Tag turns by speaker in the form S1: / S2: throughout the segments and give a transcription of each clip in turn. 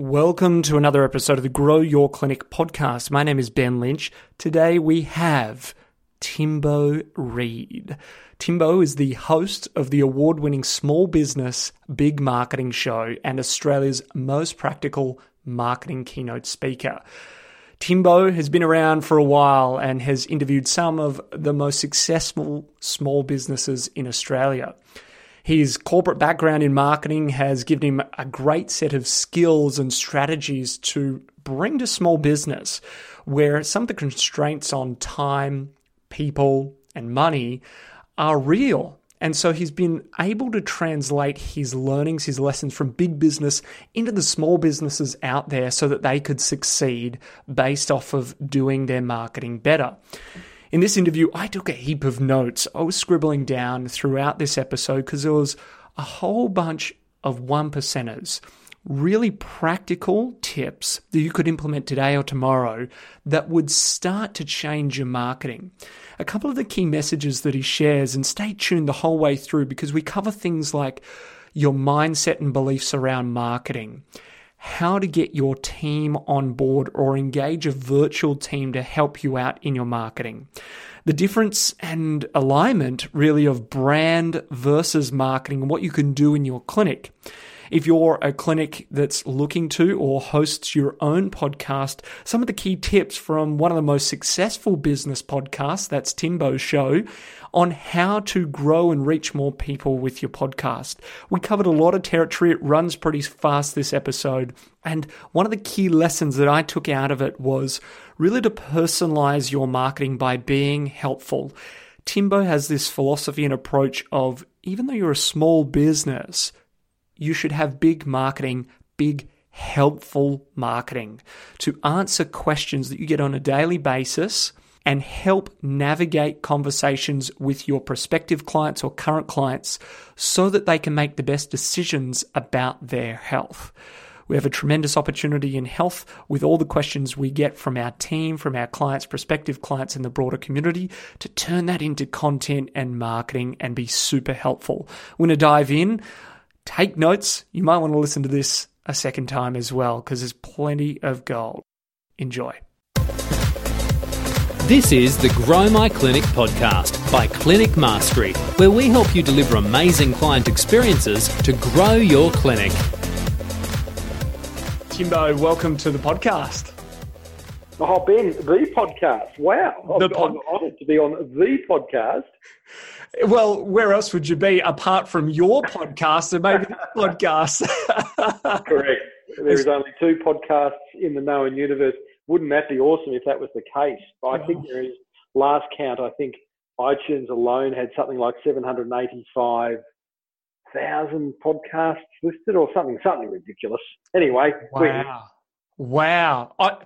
S1: Welcome to another episode of the Grow Your Clinic podcast. My name is Ben Lynch. Today we have Timbo Reid. Timbo is the host of the award winning small business big marketing show and Australia's most practical marketing keynote speaker. Timbo has been around for a while and has interviewed some of the most successful small businesses in Australia. His corporate background in marketing has given him a great set of skills and strategies to bring to small business, where some of the constraints on time, people, and money are real. And so he's been able to translate his learnings, his lessons from big business into the small businesses out there so that they could succeed based off of doing their marketing better. In this interview, I took a heap of notes. I was scribbling down throughout this episode because there was a whole bunch of one percenters, really practical tips that you could implement today or tomorrow that would start to change your marketing. A couple of the key messages that he shares, and stay tuned the whole way through because we cover things like your mindset and beliefs around marketing how to get your team on board or engage a virtual team to help you out in your marketing. The difference and alignment really of brand versus marketing and what you can do in your clinic. If you're a clinic that's looking to or hosts your own podcast, some of the key tips from one of the most successful business podcasts, that's Timbo's show, on how to grow and reach more people with your podcast. We covered a lot of territory. It runs pretty fast this episode. And one of the key lessons that I took out of it was really to personalize your marketing by being helpful. Timbo has this philosophy and approach of even though you're a small business, you should have big marketing, big helpful marketing to answer questions that you get on a daily basis and help navigate conversations with your prospective clients or current clients so that they can make the best decisions about their health. We have a tremendous opportunity in health with all the questions we get from our team, from our clients, prospective clients, and the broader community to turn that into content and marketing and be super helpful. We're going to dive in take notes. You might want to listen to this a second time as well because there's plenty of gold. Enjoy.
S2: This is the Grow My Clinic podcast by Clinic Mastery, where we help you deliver amazing client experiences to grow your clinic.
S1: Timbo, welcome to the podcast.
S3: Oh, Ben, the podcast. Wow. The pod- I'm honored to be on the podcast.
S1: Well, where else would you be apart from your podcast and maybe this podcast?
S3: Correct. There's only two podcasts in the known universe. Wouldn't that be awesome if that was the case? I think there is, last count, I think iTunes alone had something like 785,000 podcasts listed or something, something ridiculous. Anyway.
S1: Wow. Wow. I,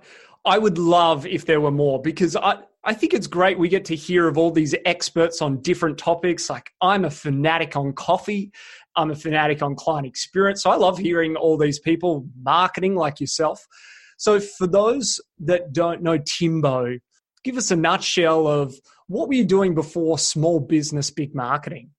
S1: I would love if there were more because I, I think it's great we get to hear of all these experts on different topics. Like, I'm a fanatic on coffee, I'm a fanatic on client experience. So, I love hearing all these people marketing like yourself. So, for those that don't know Timbo, give us a nutshell of what were you doing before small business big marketing?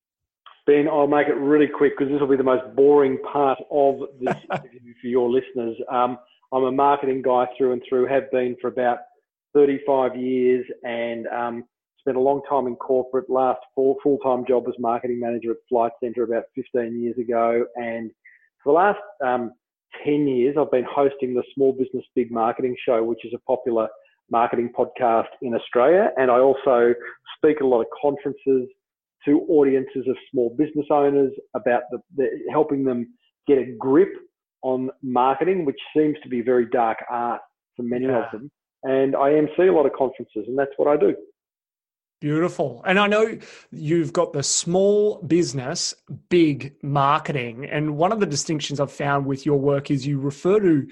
S3: Ben, I'll make it really quick because this will be the most boring part of this interview for your listeners. Um, I'm a marketing guy through and through, have been for about 35 years and um, spent a long time in corporate. Last full time job as marketing manager at Flight Centre about 15 years ago. And for the last um, 10 years, I've been hosting the Small Business Big Marketing Show, which is a popular marketing podcast in Australia. And I also speak at a lot of conferences to audiences of small business owners about the, the, helping them get a grip on marketing, which seems to be very dark art for many yeah. of them and I MC a lot of conferences, and that's what I do.
S1: Beautiful. And I know you've got the small business, big marketing. And one of the distinctions I've found with your work is you refer to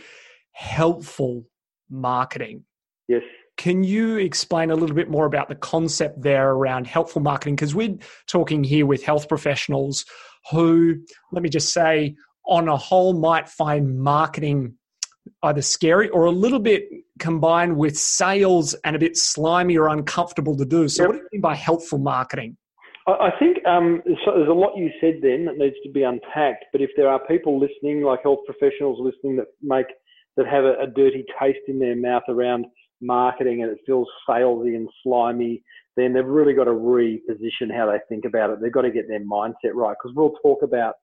S1: helpful marketing.
S3: Yes.
S1: Can you explain a little bit more about the concept there around helpful marketing? Because we're talking here with health professionals who, let me just say, on a whole, might find marketing either scary or a little bit combined with sales and a bit slimy or uncomfortable to do. So, yep. what do you mean by helpful marketing?
S3: I think um, so there's a lot you said then that needs to be unpacked. But if there are people listening, like health professionals listening, that make that have a, a dirty taste in their mouth around marketing and it feels salesy and slimy, then they've really got to reposition how they think about it. They've got to get their mindset right because we'll talk about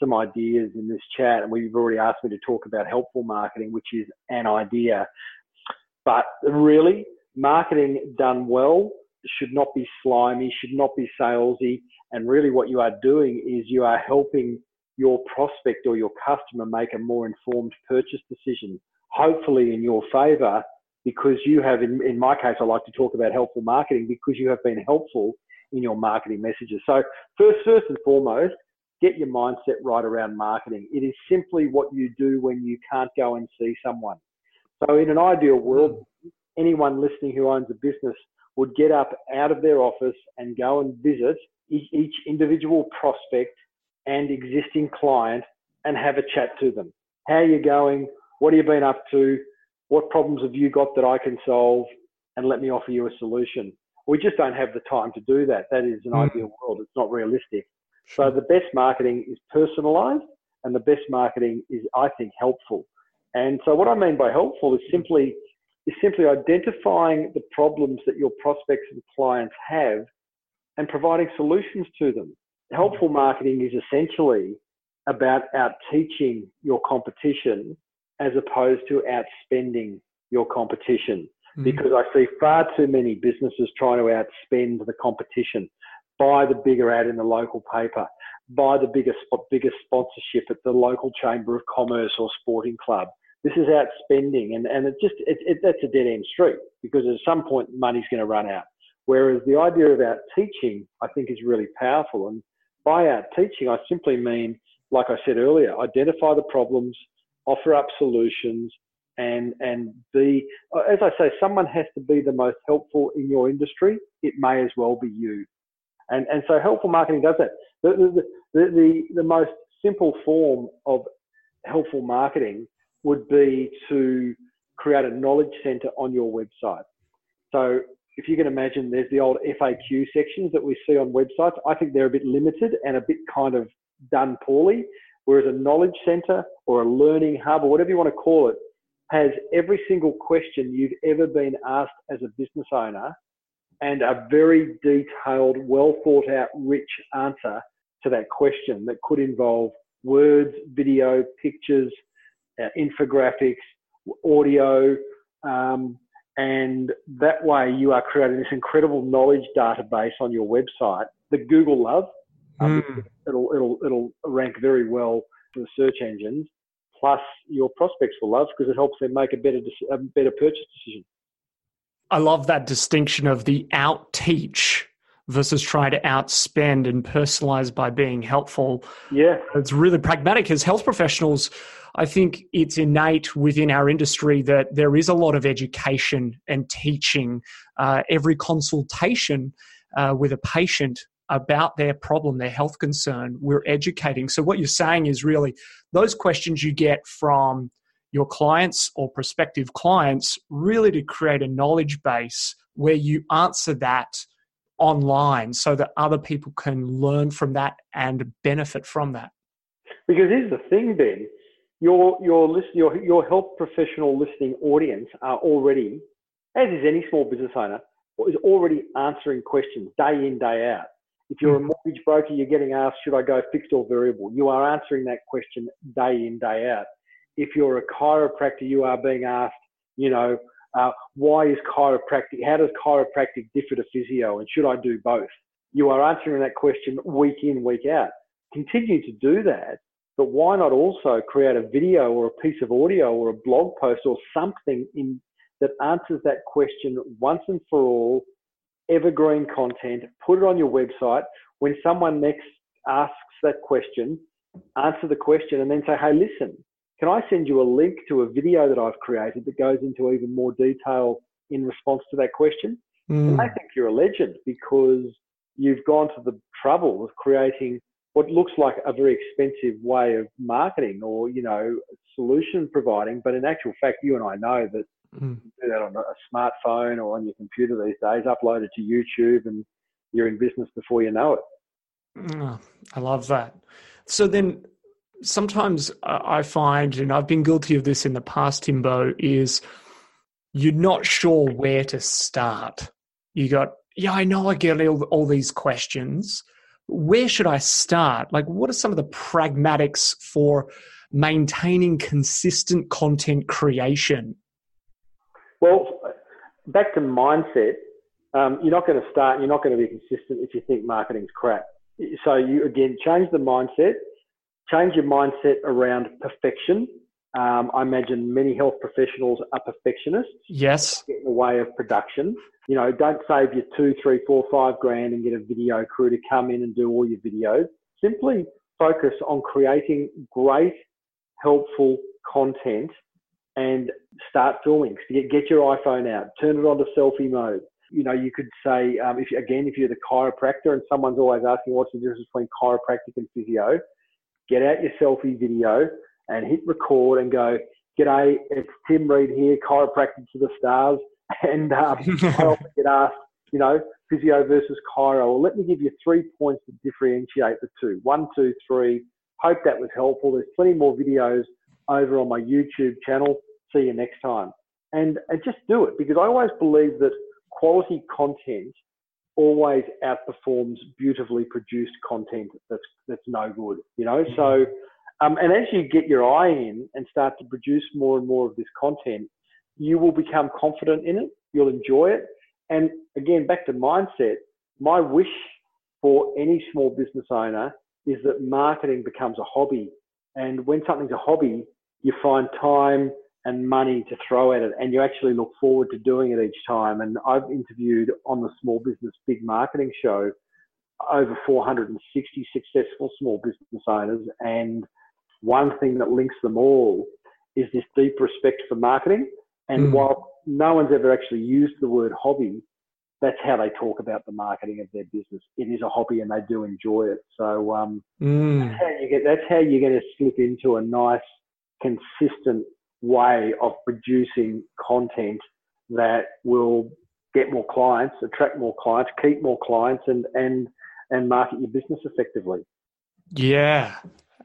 S3: some ideas in this chat and we've already asked me to talk about helpful marketing, which is an idea. But really, marketing done well should not be slimy, should not be salesy. And really, what you are doing is you are helping your prospect or your customer make a more informed purchase decision, hopefully in your favor, because you have, in, in my case, I like to talk about helpful marketing because you have been helpful in your marketing messages. So, first, first and foremost, get your mindset right around marketing. It is simply what you do when you can't go and see someone. So, in an ideal world, anyone listening who owns a business would get up out of their office and go and visit each individual prospect and existing client and have a chat to them. How are you going? What have you been up to? What problems have you got that I can solve? And let me offer you a solution. We just don't have the time to do that. That is an mm. ideal world. It's not realistic. So the best marketing is personalized and the best marketing is, I think, helpful. And so what I mean by helpful is simply is simply identifying the problems that your prospects and clients have and providing solutions to them. Helpful marketing is essentially about out teaching your competition as opposed to outspending your competition. Mm-hmm. Because I see far too many businesses trying to outspend the competition. Buy the bigger ad in the local paper, buy the biggest biggest sponsorship at the local chamber of commerce or sporting club. This is outspending, and and it just it, it, that's a dead end street because at some point money's going to run out. Whereas the idea of out teaching, I think, is really powerful. And by out teaching, I simply mean, like I said earlier, identify the problems, offer up solutions, and and be as I say, someone has to be the most helpful in your industry. It may as well be you. And, and so helpful marketing does that. The, the, the, the, the most simple form of helpful marketing would be to create a knowledge center on your website. So if you can imagine, there's the old FAQ sections that we see on websites. I think they're a bit limited and a bit kind of done poorly. Whereas a knowledge center or a learning hub or whatever you want to call it has every single question you've ever been asked as a business owner and a very detailed, well thought out, rich answer to that question that could involve words, video, pictures, uh, infographics, audio, um, and that way you are creating this incredible knowledge database on your website that Google love. Um, mm. It'll it'll it'll rank very well for the search engines. Plus, your prospects will love because it helps them make a better a better purchase decision.
S1: I love that distinction of the out teach versus try to outspend and personalize by being helpful.
S3: Yeah.
S1: It's really pragmatic as health professionals. I think it's innate within our industry that there is a lot of education and teaching. Uh, every consultation uh, with a patient about their problem, their health concern, we're educating. So, what you're saying is really those questions you get from your clients or prospective clients really to create a knowledge base where you answer that online so that other people can learn from that and benefit from that.
S3: Because here's the thing, Ben. Your your list your your health professional listening audience are already, as is any small business owner, is already answering questions day in day out. If you're a hmm. mortgage broker, you're getting asked, should I go fixed or variable? You are answering that question day in day out if you're a chiropractor, you are being asked, you know, uh, why is chiropractic, how does chiropractic differ to physio and should I do both? You are answering that question week in, week out. Continue to do that, but why not also create a video or a piece of audio or a blog post or something in that answers that question once and for all, evergreen content, put it on your website. When someone next asks that question, answer the question and then say, hey, listen, can I send you a link to a video that I've created that goes into even more detail in response to that question? Mm. And I think you're a legend because you've gone to the trouble of creating what looks like a very expensive way of marketing or, you know, solution providing. But in actual fact, you and I know that mm. you do that on a smartphone or on your computer these days, upload it to YouTube and you're in business before you know it.
S1: Oh, I love that. So then sometimes I find, and I've been guilty of this in the past, Timbo, is you're not sure where to start. You got, yeah, I know I get all, all these questions. Where should I start? Like, what are some of the pragmatics for maintaining consistent content creation?
S3: Well, back to mindset, um, you're not going to start, you're not going to be consistent if you think marketing's crap. So you again change the mindset, change your mindset around perfection. Um, I imagine many health professionals are perfectionists.
S1: Yes.
S3: Get in the way of production. You know, don't save your two, three, four, five grand and get a video crew to come in and do all your videos. Simply focus on creating great, helpful content and start filming. Get, get your iPhone out, turn it on to selfie mode. You know, you could say, um, if again, if you're the chiropractor and someone's always asking what's the difference between chiropractic and physio, get out your selfie video and hit record and go, G'day, it's Tim Reid here, chiropractic to the stars. And um, I often get asked, you know, physio versus chiro. Well, let me give you three points to differentiate the two. One, two, three. Hope that was helpful. There's plenty more videos over on my YouTube channel. See you next time. And, and just do it because I always believe that quality content always outperforms beautifully produced content that's that's no good. You know, mm-hmm. so um, and as you get your eye in and start to produce more and more of this content, you will become confident in it. You'll enjoy it. And again, back to mindset. My wish for any small business owner is that marketing becomes a hobby. And when something's a hobby, you find time and money to throw at it, and you actually look forward to doing it each time. And I've interviewed on the Small Business Big Marketing Show over 460 successful small business owners, and one thing that links them all is this deep respect for marketing. And mm. while no one's ever actually used the word hobby, that's how they talk about the marketing of their business. It is a hobby, and they do enjoy it. So um, mm. that's how you get. That's how you're going to slip into a nice, consistent way of producing content that will get more clients, attract more clients, keep more clients, and and and market your business effectively.
S1: Yeah,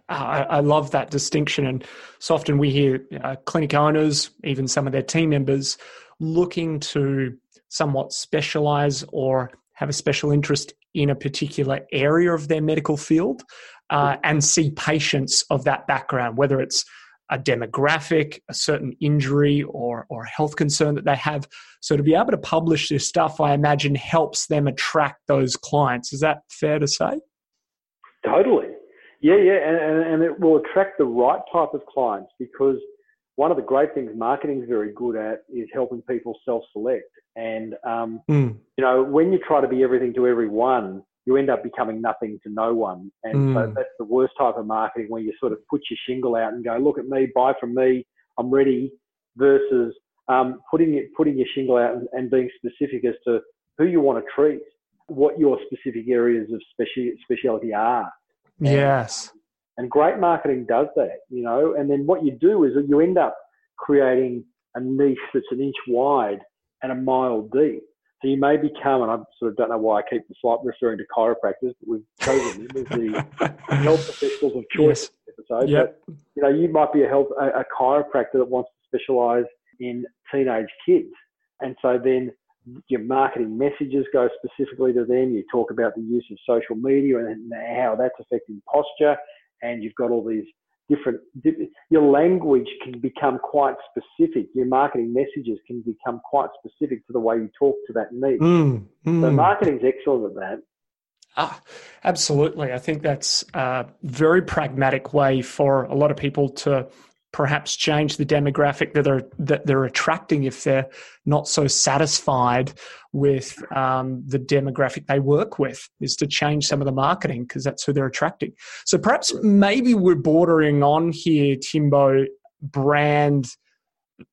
S1: I, I love that distinction, and so often we hear uh, clinic owners, even some of their team members, looking to somewhat specialize or have a special interest in a particular area of their medical field uh, and see patients of that background, whether it's a demographic, a certain injury or, or health concern that they have. So to be able to publish this stuff, I imagine helps them attract those clients. Is that fair to say?
S3: Totally. Yeah, yeah. And, and, and it will attract the right type of clients because one of the great things marketing is very good at is helping people self-select. And, um, mm. you know, when you try to be everything to everyone, you end up becoming nothing to no one. And mm. so that's the worst type of marketing where you sort of put your shingle out and go, look at me, buy from me, I'm ready, versus um, putting it, putting your shingle out and, and, being specific as to who you want to treat, what your specific areas of speci- speciality are.
S1: Yes.
S3: And, and great marketing does that, you know. And then what you do is you end up creating a niche that's an inch wide and a mile deep. So you may become, and I sort of don't know why I keep referring to chiropractors, but we've chosen them as the health professionals of choice yes. episode. Yep. But you know, you might be a health a, a chiropractor that wants to specialise in teenage kids, and so then your marketing messages go specifically to them. You talk about the use of social media and how that's affecting posture, and you've got all these different, your language can become quite specific. Your marketing messages can become quite specific to the way you talk to that niche. Mm, mm. So marketing's excellent at that.
S1: Ah, absolutely. I think that's a very pragmatic way for a lot of people to perhaps change the demographic that they're that they're attracting if they're not so satisfied with um, the demographic they work with is to change some of the marketing because that's who they're attracting. So perhaps maybe we're bordering on here timbo brand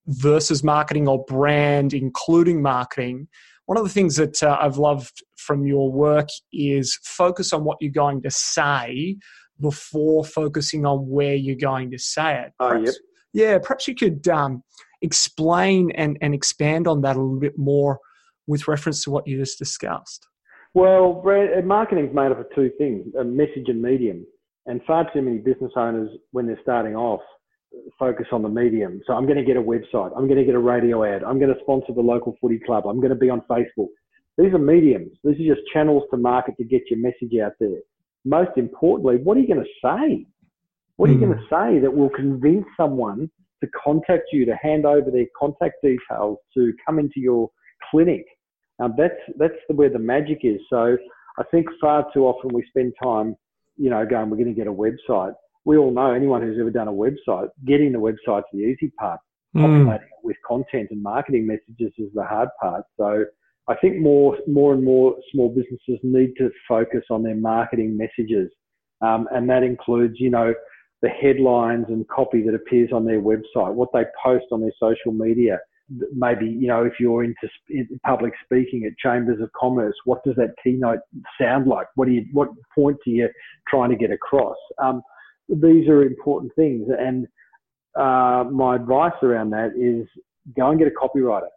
S1: versus marketing or brand including marketing. One of the things that uh, i've loved from your work is focus on what you're going to say before focusing on where you're going to say it.
S3: Oh, perhaps,
S1: yep. Yeah, perhaps you could um, explain and, and expand on that a little bit more with reference to what you just discussed.
S3: Well, uh, marketing is made up of two things: a message and medium. And far too many business owners, when they're starting off, focus on the medium. So I'm going to get a website. I'm going to get a radio ad. I'm going to sponsor the local footy club. I'm going to be on Facebook. These are mediums. These are just channels to market to get your message out there. Most importantly, what are you going to say? What are you mm. going to say that will convince someone to contact you, to hand over their contact details, to come into your clinic? Um, that's that's where the magic is. So I think far too often we spend time, you know, going, we're going to get a website. We all know anyone who's ever done a website, getting the website's the easy part. Mm. Populating it with content and marketing messages is the hard part. So I think more, more and more small businesses need to focus on their marketing messages. Um, and that includes, you know, the headlines and copy that appears on their website, what they post on their social media. Maybe, you know, if you're into public speaking at chambers of commerce, what does that keynote sound like? What do you, what point are you trying to get across? Um, these are important things. And uh, my advice around that is go and get a copywriter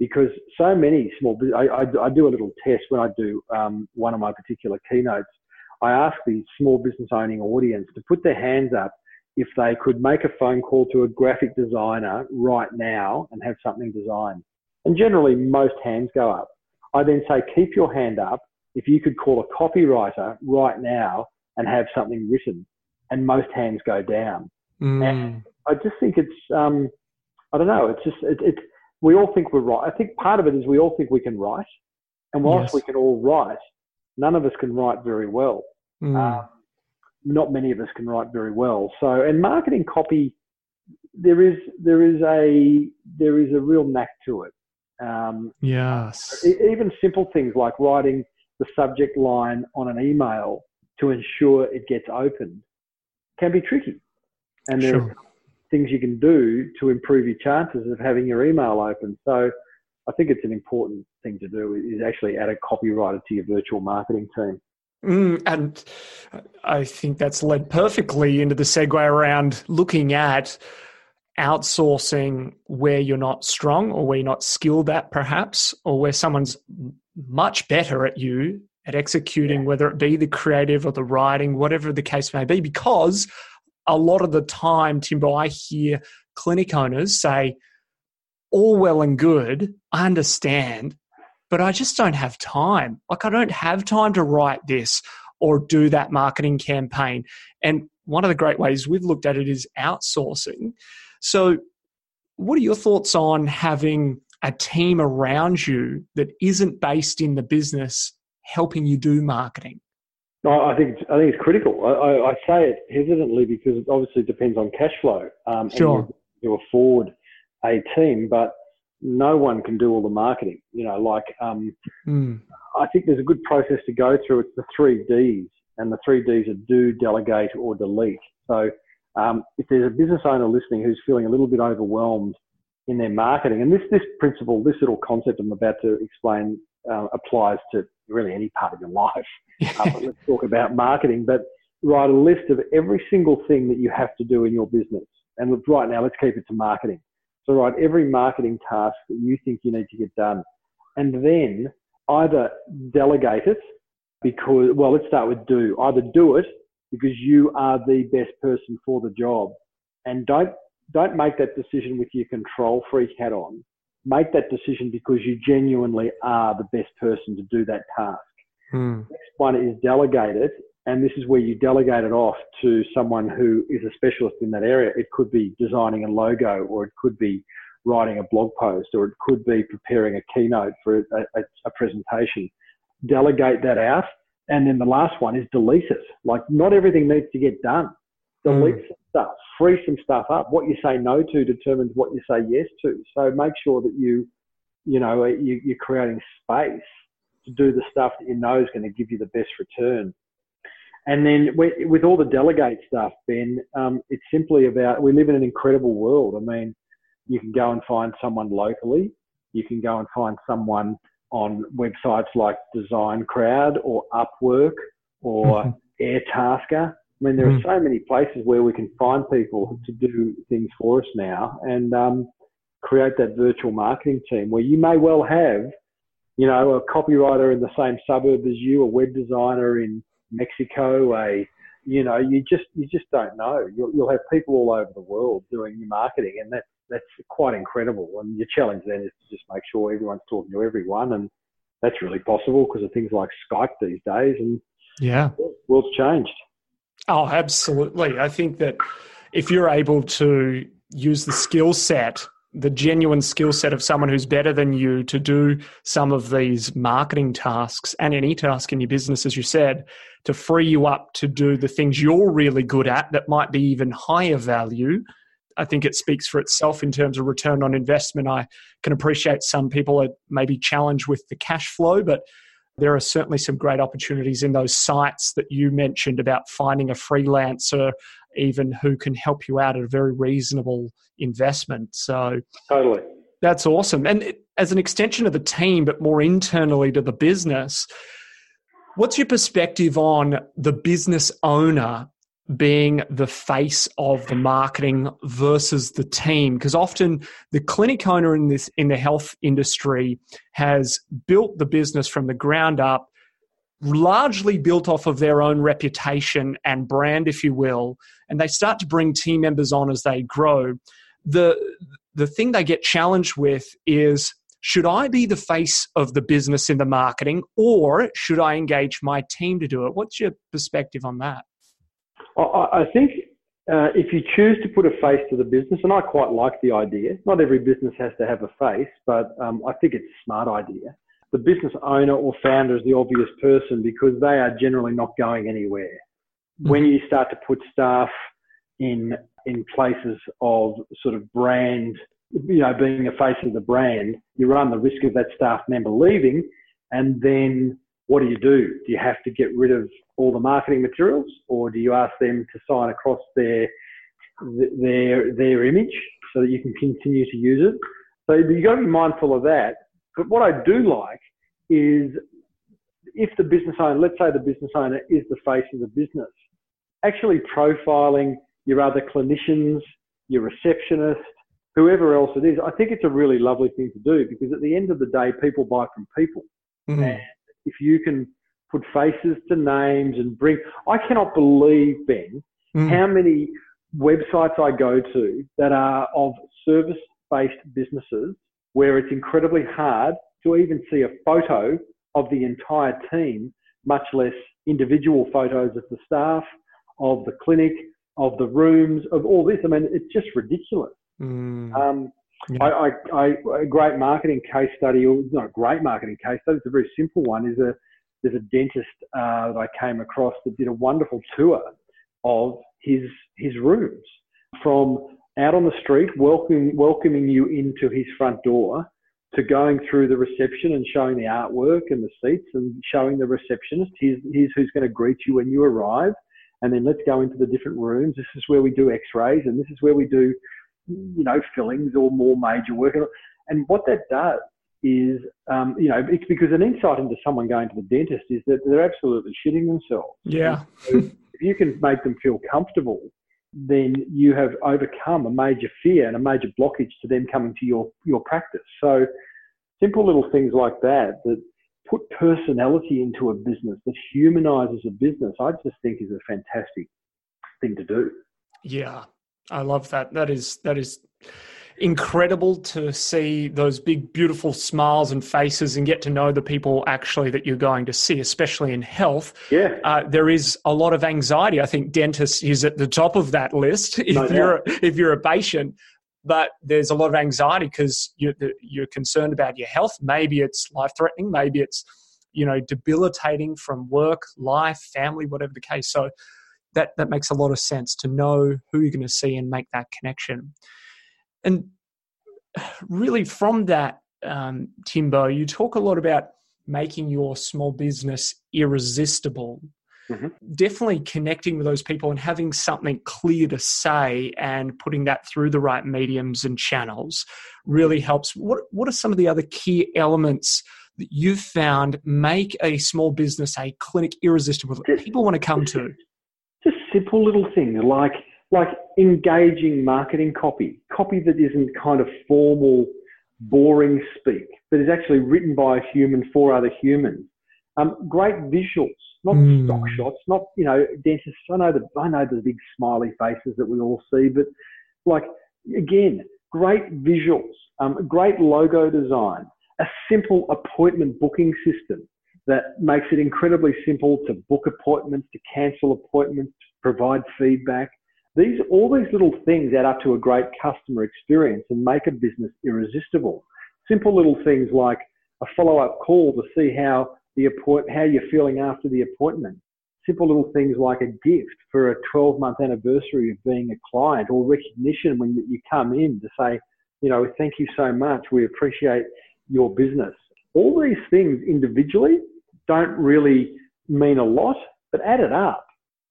S3: because so many small, I, I, I do a little test when I do um, one of my particular keynotes I ask the small business owning audience to put their hands up if they could make a phone call to a graphic designer right now and have something designed. And generally, most hands go up. I then say, keep your hand up if you could call a copywriter right now and have something written. And most hands go down. Mm. And I just think it's, um, I don't know, it's just, it, it, we all think we're right. I think part of it is we all think we can write. And whilst yes. we can all write, none of us can write very well. Mm. Um, not many of us can write very well. So, and marketing copy, there is there is a there is a real knack to it.
S1: Um, yes.
S3: Even simple things like writing the subject line on an email to ensure it gets opened can be tricky, and there's sure. Things you can do to improve your chances of having your email open. So, I think it's an important thing to do is actually add a copywriter to your virtual marketing team.
S1: Mm, and I think that's led perfectly into the segue around looking at outsourcing where you're not strong or where you're not skilled at, perhaps, or where someone's much better at you at executing, whether it be the creative or the writing, whatever the case may be. Because a lot of the time, Timbo, I hear clinic owners say, all well and good, I understand, but I just don't have time. Like, I don't have time to write this or do that marketing campaign. And one of the great ways we've looked at it is outsourcing. So, what are your thoughts on having a team around you that isn't based in the business helping you do marketing?
S3: No, I think it's, I think it's critical. I, I, I, say it hesitantly because it obviously depends on cash flow.
S1: Um, sure.
S3: You, afford a team, but no one can do all the marketing. You know, like um, mm. I think there's a good process to go through. It's the three Ds, and the three Ds are do, delegate, or delete. So um, if there's a business owner listening who's feeling a little bit overwhelmed in their marketing, and this this principle, this little concept I'm about to explain uh, applies to really any part of your life. uh, let's talk about marketing, but write a list of every single thing that you have to do in your business. And right now, let's keep it to marketing. So write every marketing task that you think you need to get done. And then either delegate it because, well, let's start with do. Either do it because you are the best person for the job. And don't, don't make that decision with your control freak hat on. Make that decision because you genuinely are the best person to do that task. Hmm. Next one is delegate it and this is where you delegate it off to someone who is a specialist in that area. It could be designing a logo, or it could be writing a blog post, or it could be preparing a keynote for a, a, a presentation. Delegate that out. And then the last one is delete it. Like, not everything needs to get done. Delete mm. some stuff, free some stuff up. What you say no to determines what you say yes to. So make sure that you, you know, you, you're creating space to do the stuff that you know is going to give you the best return. And then with all the delegate stuff, Ben, um, it's simply about we live in an incredible world. I mean, you can go and find someone locally. You can go and find someone on websites like Design Crowd or Upwork or mm-hmm. Airtasker. I mean, there are mm-hmm. so many places where we can find people to do things for us now and um, create that virtual marketing team where you may well have, you know, a copywriter in the same suburb as you, a web designer in Mexico, a you know, you just you just don't know. You'll, you'll have people all over the world doing your marketing, and that's that's quite incredible. And your challenge then is to just make sure everyone's talking to everyone, and that's really possible because of things like Skype these days. And
S1: yeah,
S3: world's changed.
S1: Oh, absolutely. I think that if you're able to use the skill set the genuine skill set of someone who's better than you to do some of these marketing tasks and any task in your business, as you said, to free you up to do the things you're really good at that might be even higher value. I think it speaks for itself in terms of return on investment. I can appreciate some people are maybe challenged with the cash flow, but there are certainly some great opportunities in those sites that you mentioned about finding a freelancer even who can help you out at a very reasonable investment. So
S3: totally.
S1: That's awesome. And as an extension of the team, but more internally to the business, what's your perspective on the business owner being the face of the marketing versus the team because often the clinic owner in this in the health industry has built the business from the ground up largely built off of their own reputation and brand if you will and they start to bring team members on as they grow. The the thing they get challenged with is should I be the face of the business in the marketing or should I engage my team to do it? What's your perspective on that?
S3: I think uh, if you choose to put a face to the business, and I quite like the idea, not every business has to have a face, but um, I think it's a smart idea. The business owner or founder is the obvious person because they are generally not going anywhere. Mm-hmm. When you start to put staff in in places of sort of brand, you know, being a face of the brand, you run the risk of that staff member leaving, and then what do you do? Do you have to get rid of all the marketing materials, or do you ask them to sign across their their their image so that you can continue to use it? So you've got to be mindful of that. But what I do like is if the business owner, let's say the business owner is the face of the business, actually profiling your other clinicians, your receptionist, whoever else it is, I think it's a really lovely thing to do because at the end of the day, people buy from people. Mm-hmm. And if you can put faces to names and bring, I cannot believe, Ben, mm. how many websites I go to that are of service based businesses where it's incredibly hard to even see a photo of the entire team, much less individual photos of the staff, of the clinic, of the rooms, of all this. I mean, it's just ridiculous. Mm. Um, yeah. I, I, I, a great marketing case study, or not a great marketing case study, it's a very simple one, is a, there's a dentist uh, that I came across that did a wonderful tour of his, his rooms from out on the street, welcoming, welcoming you into his front door to going through the reception and showing the artwork and the seats and showing the receptionist, here's, here's who's going to greet you when you arrive. And then let's go into the different rooms. This is where we do x-rays and this is where we do you know, fillings or more major work. And what that does is, um, you know, it's because an insight into someone going to the dentist is that they're absolutely shitting themselves.
S1: Yeah.
S3: So if you can make them feel comfortable, then you have overcome a major fear and a major blockage to them coming to your, your practice. So simple little things like that, that put personality into a business, that humanizes a business, I just think is a fantastic thing to do.
S1: Yeah, I love that. That is that is incredible to see those big beautiful smiles and faces and get to know the people actually that you're going to see especially in health.
S3: Yeah. Uh,
S1: there is a lot of anxiety. I think dentist is at the top of that list if no you're if you're a patient. But there's a lot of anxiety because you're, you're concerned about your health. Maybe it's life threatening maybe it's you know debilitating from work life family whatever the case. So that that makes a lot of sense to know who you're going to see and make that connection. And really, from that, um, Timbo, you talk a lot about making your small business irresistible. Mm-hmm. Definitely connecting with those people and having something clear to say and putting that through the right mediums and channels really helps. What What are some of the other key elements that you've found make a small business, a clinic, irresistible that people want to come to?
S3: just simple little things like like engaging marketing copy, copy that isn't kind of formal, boring speak, but is actually written by a human for other humans. Um, great visuals. not
S1: Mm.
S3: stock shots, not you know dentists. I know the I know the big smiley faces that we all see, but like again, great visuals, um, great logo design, a simple appointment booking system that makes it incredibly simple to book appointments, to cancel appointments, to provide feedback. These all these little things add up to a great customer experience and make a business irresistible. Simple little things like a follow-up call to see how the appoint how you're feeling after the appointment. Simple little things like a gift for a 12-month anniversary of being a client or recognition when you come in to say, you know, thank you so much. We appreciate your business. All these things individually don't really mean a lot, but add it up.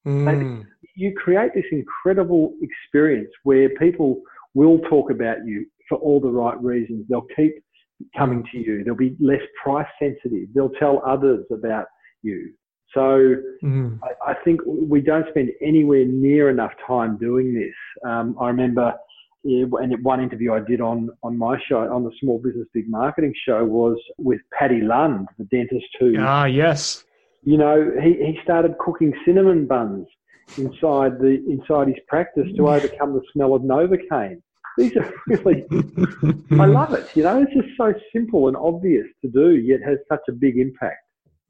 S1: Mm.
S3: You create this incredible experience where people will talk about you for all the right reasons. They'll keep coming to you. They'll be less price sensitive. They'll tell others about you. So
S1: Mm.
S3: I, I think we don't spend anywhere near enough time doing this. Um, I remember, yeah, and one interview I did on on my show, on the Small Business Big Marketing show, was with Paddy Lund, the dentist who,
S1: Ah, yes.
S3: you know, he, he started cooking cinnamon buns inside the inside his practice to overcome the smell of Novocaine. These are really, I love it. You know, it's just so simple and obvious to do, yet has such a big impact.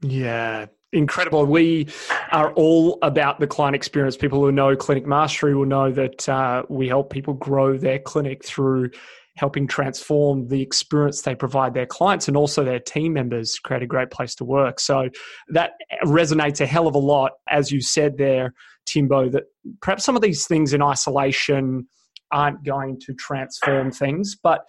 S1: Yeah, incredible. We are all about the client experience. People who know Clinic Mastery will know that uh, we help people grow their clinic through helping transform the experience they provide their clients and also their team members create a great place to work. So that resonates a hell of a lot, as you said there, Timbo, that perhaps some of these things in isolation aren't going to transform things, but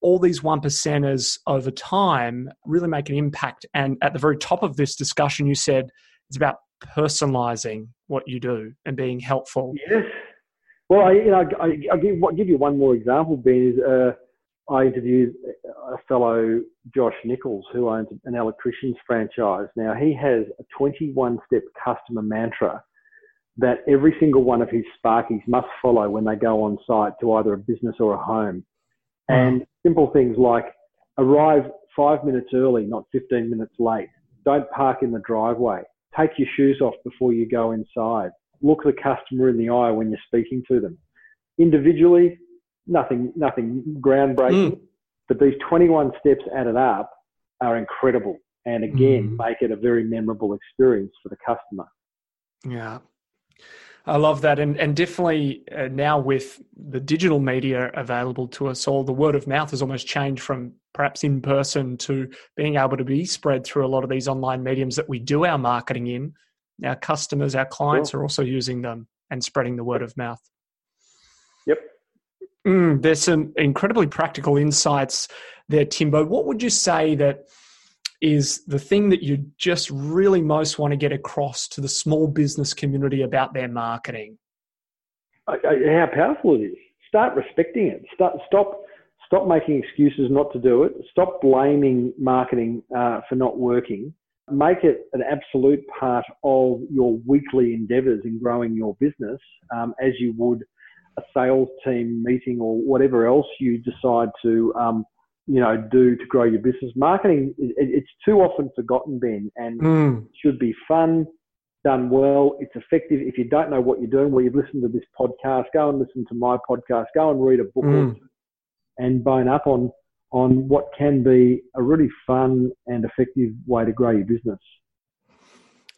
S1: all these one percenters over time really make an impact. And at the very top of this discussion, you said it's about personalizing what you do and being helpful.
S3: Yes. Well, I, you know, I, I'll give, I'll give you one more example, Ben. Is uh, I interviewed a fellow, Josh Nichols, who owns an electrician's franchise. Now, he has a 21 step customer mantra that every single one of his Sparkies must follow when they go on site to either a business or a home. And simple things like arrive five minutes early, not 15 minutes late. Don't park in the driveway. Take your shoes off before you go inside. Look the customer in the eye when you're speaking to them. Individually, nothing, nothing groundbreaking,
S1: Mm.
S3: but these 21 steps added up are incredible. And again,
S1: Mm.
S3: make it a very memorable experience for the customer.
S1: Yeah. I love that. And, and definitely uh, now with the digital media available to us all, the word of mouth has almost changed from perhaps in person to being able to be spread through a lot of these online mediums that we do our marketing in. Our customers, our clients are also using them and spreading the word of mouth.
S3: Yep.
S1: Mm, there's some incredibly practical insights there, Timbo. What would you say that is the thing that you just really most want to get across to the small business community about their marketing?
S3: How powerful it is. Start respecting it. Start, stop, stop making excuses not to do it. Stop blaming marketing uh, for not working. Make it an absolute part of your weekly endeavours in growing your business, um, as you would a sales team meeting or whatever else you decide to, um, you know, do to grow your business. Marketing, it, it's too often forgotten, Ben, and
S1: Mm,
S3: should be fun, done well. It's effective. If you don't know what you're doing, well, you've listened to this podcast, go and listen to my podcast, go and read a book
S1: Mm.
S3: and bone up on, on what can be a really fun and effective way to grow your business.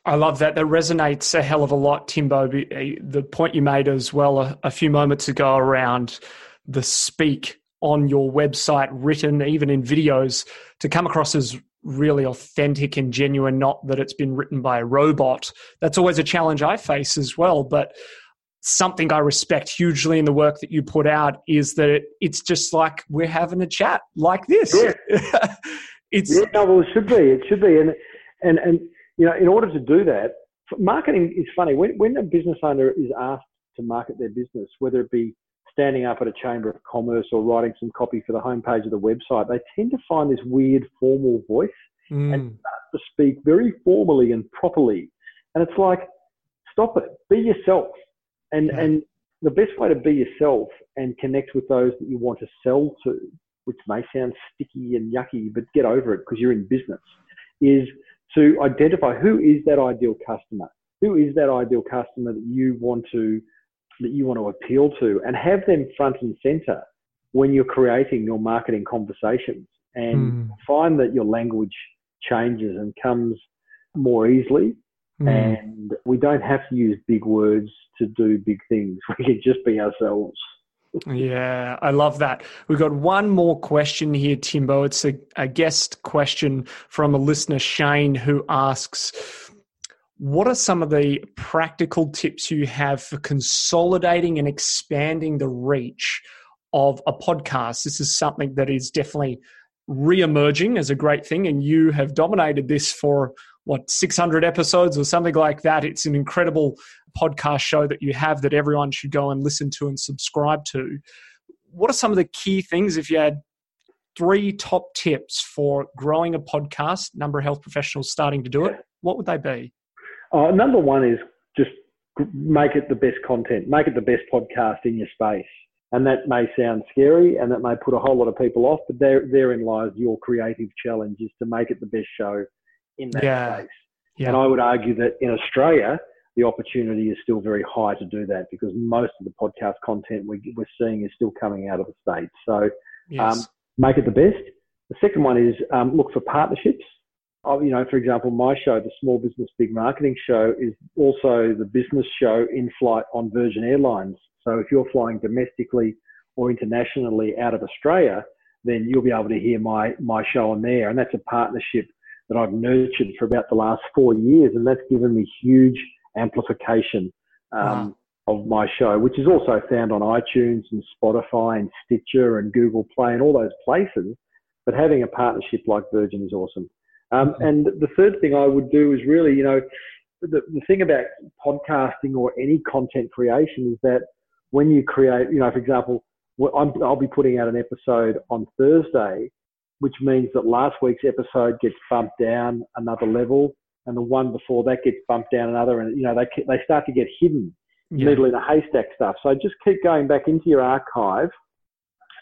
S1: I love that. That resonates a hell of a lot, Timbo. The point you made as well a, a few moments ago around the speak on your website, written even in videos, to come across as really authentic and genuine, not that it's been written by a robot. That's always a challenge I face as well. But something I respect hugely in the work that you put out is that it, it's just like we're having a chat like this. it's
S3: Yeah, no, well, it should be. It should be. And, and, and, you know, in order to do that, marketing is funny. When, when a business owner is asked to market their business, whether it be standing up at a chamber of commerce or writing some copy for the homepage of the website, they tend to find this weird formal voice
S1: Mm, and start
S3: to speak very formally and properly. And it's like, stop it. Be yourself. And
S1: Yeah.
S3: and the best way to be yourself and connect with those that you want to sell to, which may sound sticky and yucky, but get over it because you're in business, is to identify who is that ideal customer, who is that ideal customer that you want to that you want to appeal to, and have them front and center when you're creating your marketing conversations, and mm. find that your language changes and comes more easily. Mm. And we don't have to use big words to do big things. We can just be ourselves.
S1: Yeah, I love that. We've got one more question here, Timbo. It's a, a guest question from a listener, Shane, who asks What are some of the practical tips you have for consolidating and expanding the reach of a podcast? This is something that is definitely re-emerging as a great thing and you have dominated this for what 600 episodes or something like that. It's an incredible podcast show that you have that everyone should go and listen to and subscribe to. What are some of the key things if you had three top tips for growing a podcast number of health professionals starting to do it what would they be
S3: uh, number one is just make it the best content make it the best podcast in your space and that may sound scary and that may put a whole lot of people off, but there, therein lies your creative challenge is to make it the best show in that yeah. space. Yeah. And I would argue that in Australia, the opportunity is still very high to do that because most of the podcast content we, are seeing is still coming out of the States. So yes. um, make it the best. The second one is um, look for partnerships. Uh, you know, for example, my show, the Small Business Big Marketing Show, is also the business show in flight on Virgin Airlines so if you're flying domestically or internationally out of Australia, then you'll be able to hear my, my show on there. And that's a partnership that I've nurtured for about the last four years. And that's given me huge amplification um, wow. of my show, which is also found on iTunes and Spotify and Stitcher and Google Play and all those places. But having a partnership like Virgin is awesome. Um, and the third thing I would do is really, you know, the, the thing about podcasting or any content creation is that when you create, you know, for example, i will be putting out an episode on Thursday, which means that last week's episode gets bumped down another level, and the one before that gets bumped down another, and you know they they start to get hidden, yeah. needle in a haystack stuff. So just keep going back into your archive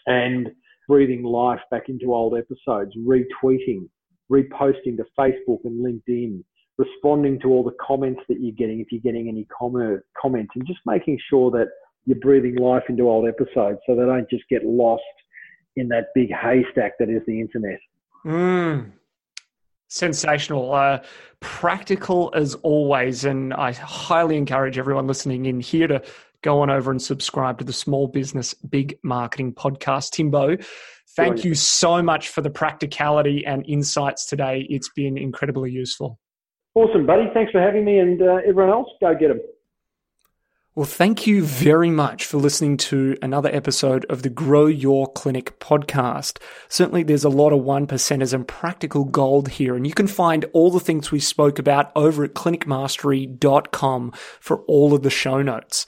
S3: and breathing life back into old episodes, retweeting, reposting to Facebook and LinkedIn, responding to all the comments that you're getting if you're getting any comment, comments, and just making sure that you're breathing life into old episodes so they don't just get lost in that big haystack that is the internet.
S1: Mm. Sensational. Uh, practical as always. And I highly encourage everyone listening in here to go on over and subscribe to the Small Business Big Marketing Podcast. Timbo, thank you so much for the practicality and insights today. It's been incredibly useful.
S3: Awesome, buddy. Thanks for having me. And uh, everyone else, go get them.
S1: Well, thank you very much for listening to another episode of the Grow Your Clinic podcast. Certainly, there's a lot of one percenters and practical gold here, and you can find all the things we spoke about over at clinicmastery.com for all of the show notes.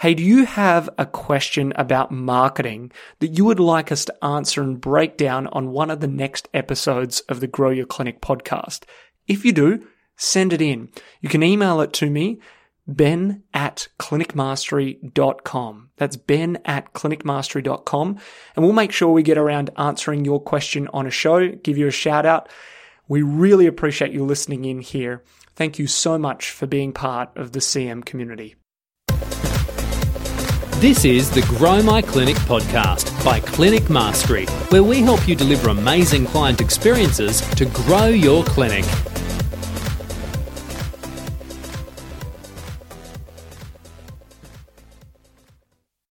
S1: Hey, do you have a question about marketing that you would like us to answer and break down on one of the next episodes of the Grow Your Clinic podcast? If you do, send it in. You can email it to me ben at clinicmastery.com. That's ben at clinicmastery.com. And we'll make sure we get around answering your question on a show, give you a shout out. We really appreciate you listening in here. Thank you so much for being part of the CM community.
S2: This is the Grow My Clinic podcast by Clinic Mastery, where we help you deliver amazing client experiences to grow your clinic.